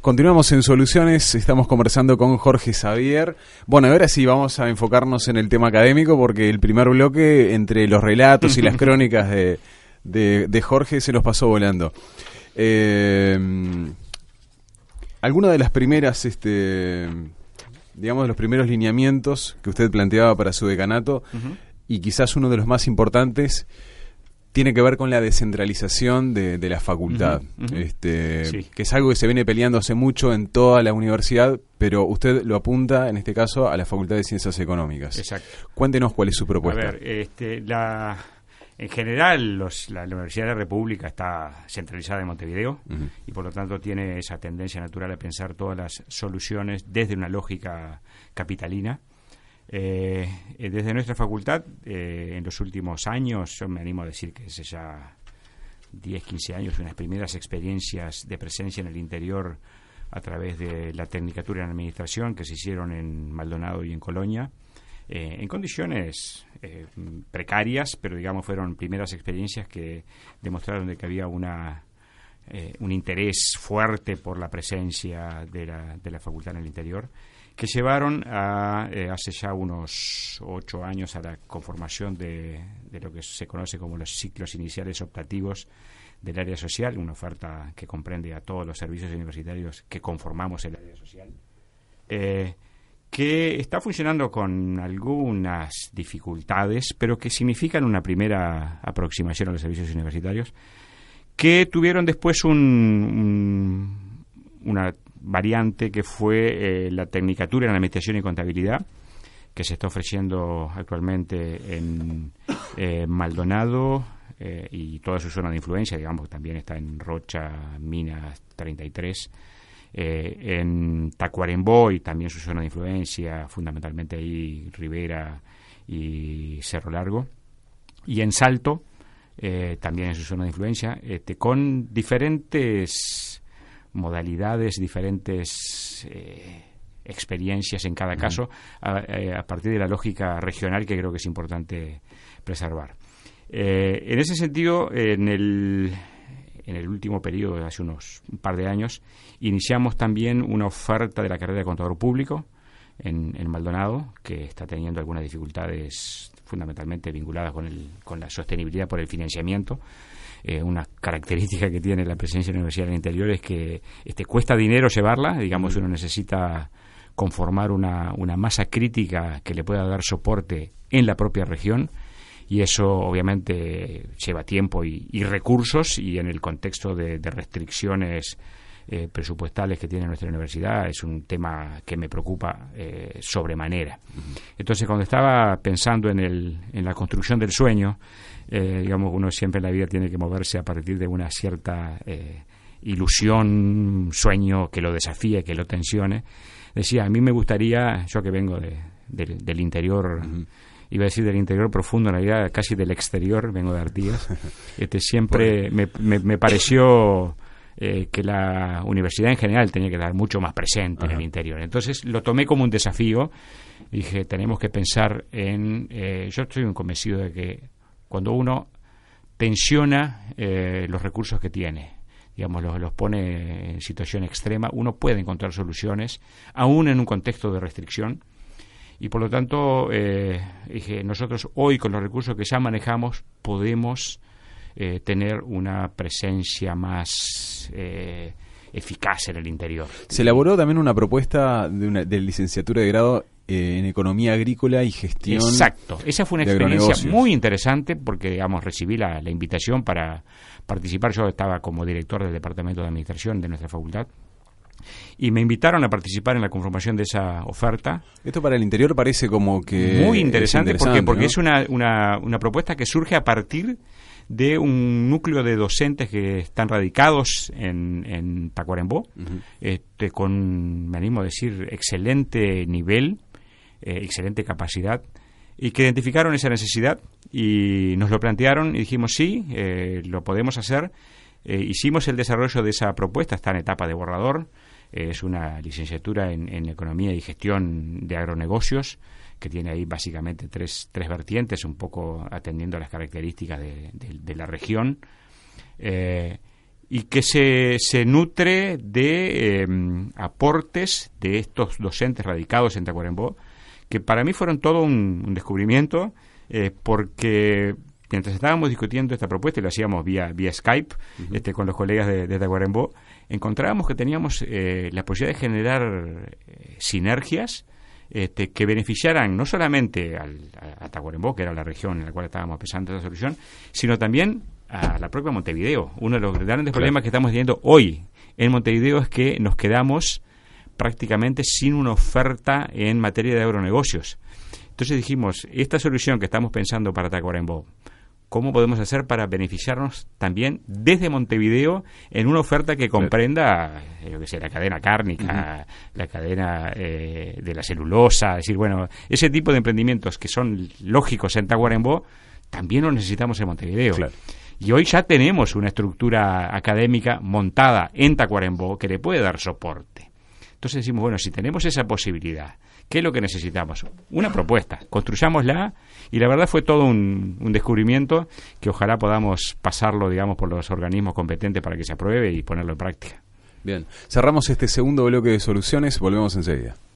Continuamos en Soluciones, estamos conversando con Jorge Xavier. Bueno, ahora sí vamos a enfocarnos en el tema académico porque el primer bloque entre los relatos y las crónicas de, de, Jorge se los pasó volando. Eh, alguna de las primeras, este, digamos, de los primeros lineamientos que usted planteaba para su decanato y quizás uno de los más importantes tiene que ver con la descentralización de, la facultad, Este, que es algo que se viene peleando hace mucho en toda la universidad, pero usted lo apunta, en este caso, a la Facultad de Ciencias Económicas. Exacto. Cuéntenos cuál es su propuesta. A ver, este, la, en general, los, la, Universidad de la República está centralizada en Montevideo y por lo tanto tiene esa tendencia natural a pensar todas las soluciones desde una lógica capitalina. Eh, desde nuestra facultad, eh, en los últimos años, yo me animo a decir que hace ya 10, 15 años, unas primeras experiencias de presencia en el interior a través de la Tecnicatura en Administración que se hicieron en Maldonado y en Colonia, eh, en condiciones precarias, pero digamos fueron primeras experiencias que demostraron de que había una un interés fuerte por la presencia de la, de la facultad en el interior que llevaron a, eh, hace ya unos ocho años a la conformación de, lo que se conoce como los ciclos iniciales optativos del área social, una oferta que comprende a todos los servicios universitarios que conformamos el área social, eh, que está funcionando con algunas dificultades, pero que significan una primera aproximación a los servicios universitarios, que tuvieron después un, una variante que fue eh, la Tecnicatura en Administración y Contabilidad, que se está ofreciendo actualmente en eh, Maldonado eh, y toda su zona de influencia, digamos, que también está en Rocha, Minas 33, en Tacuarembó y también su zona de influencia, fundamentalmente ahí Rivera y Cerro Largo, y en Salto, también en su zona de influencia, este, con diferentes modalidades, diferentes eh, experiencias en cada caso, eh, a, partir de la lógica regional que creo que es importante preservar. Eh, en ese sentido, en el, en el último periodo, hace unos un par de años, iniciamos también una oferta de la carrera de contador público en, en Maldonado, que está teniendo algunas dificultades fundamentalmente vinculadas con, el, con la sostenibilidad por el financiamiento eh, una característica que tiene la presencia de la universidad en el interior es que este, cuesta dinero llevarla, digamos, uno necesita conformar una, una masa crítica que le pueda dar soporte en la propia región y eso obviamente lleva tiempo y, recursos y en el contexto de, restricciones eh, presupuestales que tiene nuestra universidad es un tema que me preocupa eh, sobremanera. Entonces cuando estaba pensando en, el, en la construcción del sueño, eh, digamos, uno siempre en la vida tiene que moverse a partir de una cierta eh, ilusión, sueño que lo desafíe, que lo tensione. Decía, a mí me gustaría, yo que vengo de, del interior, iba a decir del interior profundo, en realidad casi del exterior, vengo de Artigas, este, siempre me, me, pareció... Eh, que la universidad en general tenía que dar mucho más presente en el interior. Entonces lo tomé como un desafío. Dije, tenemos que pensar en... yo estoy convencido de que cuando uno tensiona eh, los recursos que tiene, digamos, los, los, pone en situación extrema, uno puede encontrar soluciones, aún en un contexto de restricción. Y por lo tanto, eh, dije, nosotros hoy con los recursos que ya manejamos podemos eh, tener una presencia más eficaz en el interior. Se elaboró también una propuesta de, una, de licenciatura de grado eh, en economía agrícola y gestión. Exacto, esa fue una experiencia muy interesante porque, digamos, recibí la, invitación para participar. Yo estaba como director del departamento de administración de nuestra facultad y me invitaron a participar en la conformación de esa oferta. Esto para el interior parece como que... Muy interesante, porque, porque es una, una, una propuesta que surge a partir de un núcleo de docentes que están radicados en, en Tacuarembó, este, con, me animo a decir, excelente nivel, eh, excelente capacidad, y que identificaron esa necesidad y nos lo plantearon y dijimos sí, eh, lo podemos hacer. Eh, hicimos el desarrollo de esa propuesta, está en etapa de borrador, es una licenciatura en, en, Economía y Gestión de Agronegocios, que tiene ahí básicamente tres, tres vertientes, un poco atendiendo a las características de, la región, eh, y que se, se nutre de eh, aportes de estos docentes radicados en Tacuarembó, que para mí fueron todo un, un descubrimiento, eh, porque mientras estábamos discutiendo esta propuesta y lo hacíamos vía, vía Skype uh -huh. este, con los colegas de, de Tacuarembó, encontrábamos que teníamos eh, la posibilidad de generar eh, sinergias este, que beneficiaran no solamente al, a, a, Tacuarembó, que era la región en la cual estábamos pensando esta solución, sino también a la propia Montevideo. Uno de los grandes claro. problemas que estamos teniendo hoy en Montevideo es que nos quedamos prácticamente sin una oferta en materia de agronegocios. Entonces dijimos, esta solución que estamos pensando para Tacuarembó, cómo podemos hacer para beneficiarnos también desde Montevideo en una oferta que comprenda, yo que sé, la cadena cárnica, uh -huh. la cadena eh, de la celulosa, es decir, bueno, ese tipo de emprendimientos que son lógicos en Tacuarembó, también los necesitamos en Montevideo. Claro. Y hoy ya tenemos una estructura académica montada en Tacuarembó que le puede dar soporte. Entonces decimos, bueno, si tenemos esa posibilidad, ¿qué es lo que necesitamos? Una propuesta, construyámosla y la verdad fue todo un, descubrimiento que ojalá podamos pasarlo, digamos, por los organismos competentes para que se apruebe y ponerlo en práctica. Bien, cerramos este segundo bloque de soluciones, volvemos enseguida.